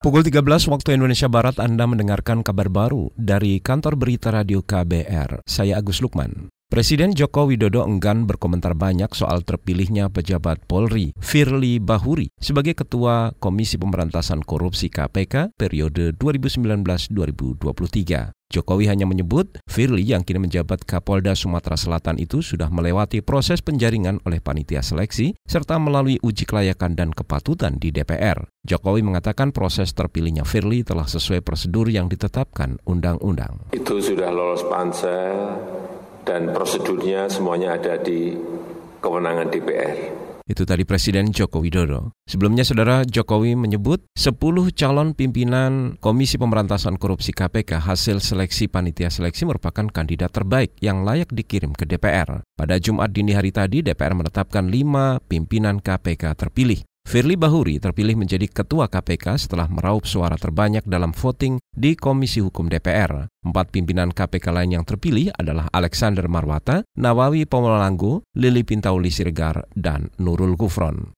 Pukul 13 waktu Indonesia Barat Anda mendengarkan kabar baru dari kantor berita radio KBR. Saya Agus Lukman. Presiden Joko Widodo enggan berkomentar banyak soal terpilihnya pejabat Polri, Firly Bahuri, sebagai Ketua Komisi Pemberantasan Korupsi KPK periode 2019-2023. Jokowi hanya menyebut Firly yang kini menjabat Kapolda Sumatera Selatan itu sudah melewati proses penjaringan oleh panitia seleksi serta melalui uji kelayakan dan kepatutan di DPR. Jokowi mengatakan proses terpilihnya Firly telah sesuai prosedur yang ditetapkan undang-undang. Itu sudah lolos pansel dan prosedurnya semuanya ada di kewenangan DPR. Itu tadi Presiden Joko Widodo. Sebelumnya Saudara Jokowi menyebut 10 calon pimpinan Komisi Pemberantasan Korupsi KPK hasil seleksi panitia seleksi merupakan kandidat terbaik yang layak dikirim ke DPR. Pada Jumat dini hari tadi DPR menetapkan 5 pimpinan KPK terpilih. Firly Bahuri terpilih menjadi Ketua KPK setelah meraup suara terbanyak dalam voting di Komisi Hukum DPR. Empat pimpinan KPK lain yang terpilih adalah Alexander Marwata, Nawawi Pomolango, Lili Pintauli Siregar, dan Nurul Gufron.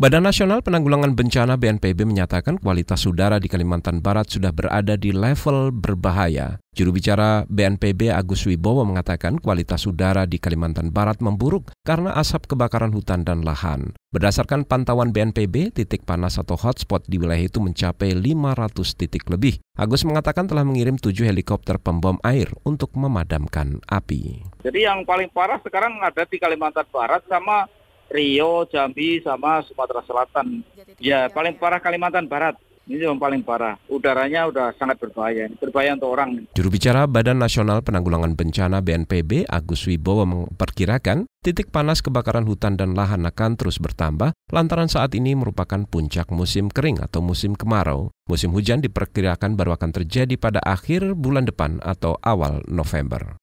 Badan Nasional Penanggulangan Bencana BNPB menyatakan kualitas udara di Kalimantan Barat sudah berada di level berbahaya. Juru bicara BNPB Agus Wibowo mengatakan kualitas udara di Kalimantan Barat memburuk karena asap kebakaran hutan dan lahan. Berdasarkan pantauan BNPB, titik panas atau hotspot di wilayah itu mencapai 500 titik lebih. Agus mengatakan telah mengirim tujuh helikopter pembom air untuk memadamkan api. Jadi yang paling parah sekarang ada di Kalimantan Barat sama Rio, Jambi, sama Sumatera Selatan. Ya, paling parah Kalimantan Barat. Ini yang paling parah. Udaranya udah sangat berbahaya. Berbahaya untuk orang. Juru bicara Badan Nasional Penanggulangan Bencana BNPB, Agus Wibowo memperkirakan titik panas kebakaran hutan dan lahan akan terus bertambah lantaran saat ini merupakan puncak musim kering atau musim kemarau. Musim hujan diperkirakan baru akan terjadi pada akhir bulan depan atau awal November.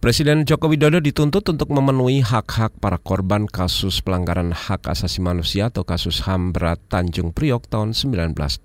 Presiden Joko Widodo dituntut untuk memenuhi hak-hak para korban kasus pelanggaran hak asasi manusia atau kasus HAM berat Tanjung Priok tahun 1984.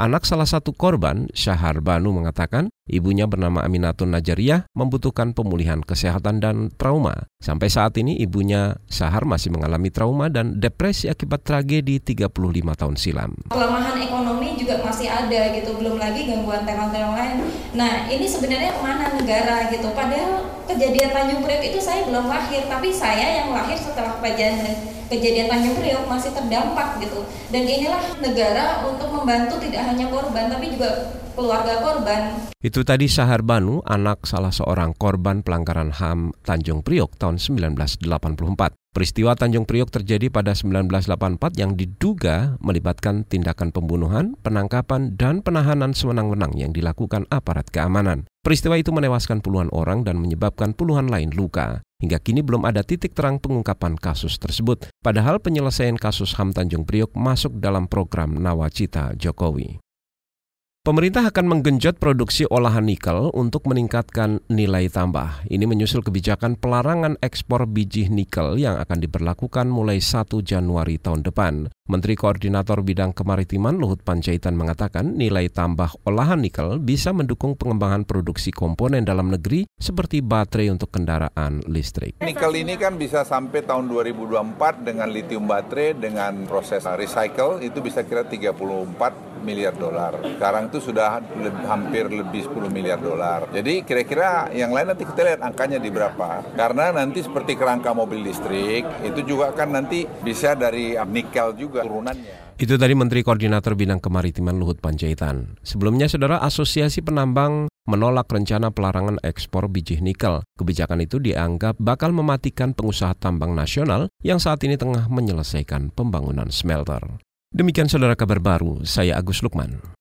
Anak salah satu korban, Syahar Banu mengatakan, ibunya bernama Aminatun Najariyah membutuhkan pemulihan kesehatan dan trauma. Sampai saat ini ibunya Syahar masih mengalami trauma dan depresi akibat tragedi 35 tahun silam. Kelemahan ekonomi juga masih ada gitu, belum lagi gangguan teror-teror lain. Nah, ini sebenarnya mana negara gitu. Padahal kejadian Tanjung Priok itu saya belum lahir, tapi saya yang lahir setelah kejadian kejadian Tanjung Priok masih terdampak gitu. Dan inilah negara untuk membantu tidak hanya korban tapi juga keluarga korban. Itu tadi Sahar Banu, anak salah seorang korban pelanggaran HAM Tanjung Priok tahun 1984. Peristiwa Tanjung Priok terjadi pada 1984 yang diduga melibatkan tindakan pembunuhan, penangkapan, dan penahanan sewenang-wenang yang dilakukan aparat keamanan. Peristiwa itu menewaskan puluhan orang dan menyebabkan puluhan lain luka. Hingga kini belum ada titik terang pengungkapan kasus tersebut, padahal penyelesaian kasus HAM Tanjung Priok masuk dalam program Nawacita Jokowi. Pemerintah akan menggenjot produksi olahan nikel untuk meningkatkan nilai tambah. Ini menyusul kebijakan pelarangan ekspor biji nikel yang akan diberlakukan mulai 1 Januari tahun depan. Menteri Koordinator Bidang Kemaritiman Luhut Panjaitan mengatakan nilai tambah olahan nikel bisa mendukung pengembangan produksi komponen dalam negeri seperti baterai untuk kendaraan listrik. Nikel ini kan bisa sampai tahun 2024 dengan lithium baterai dengan proses recycle itu bisa kira 34 miliar dolar. Sekarang itu sudah lebih, hampir lebih 10 miliar dolar. Jadi kira-kira yang lain nanti kita lihat angkanya di berapa. Karena nanti seperti kerangka mobil listrik, itu juga kan nanti bisa dari nikel juga turunannya. Itu tadi Menteri Koordinator Bidang Kemaritiman Luhut Panjaitan. Sebelumnya, Saudara Asosiasi Penambang menolak rencana pelarangan ekspor biji nikel. Kebijakan itu dianggap bakal mematikan pengusaha tambang nasional yang saat ini tengah menyelesaikan pembangunan smelter. Demikian saudara kabar baru, saya Agus Lukman.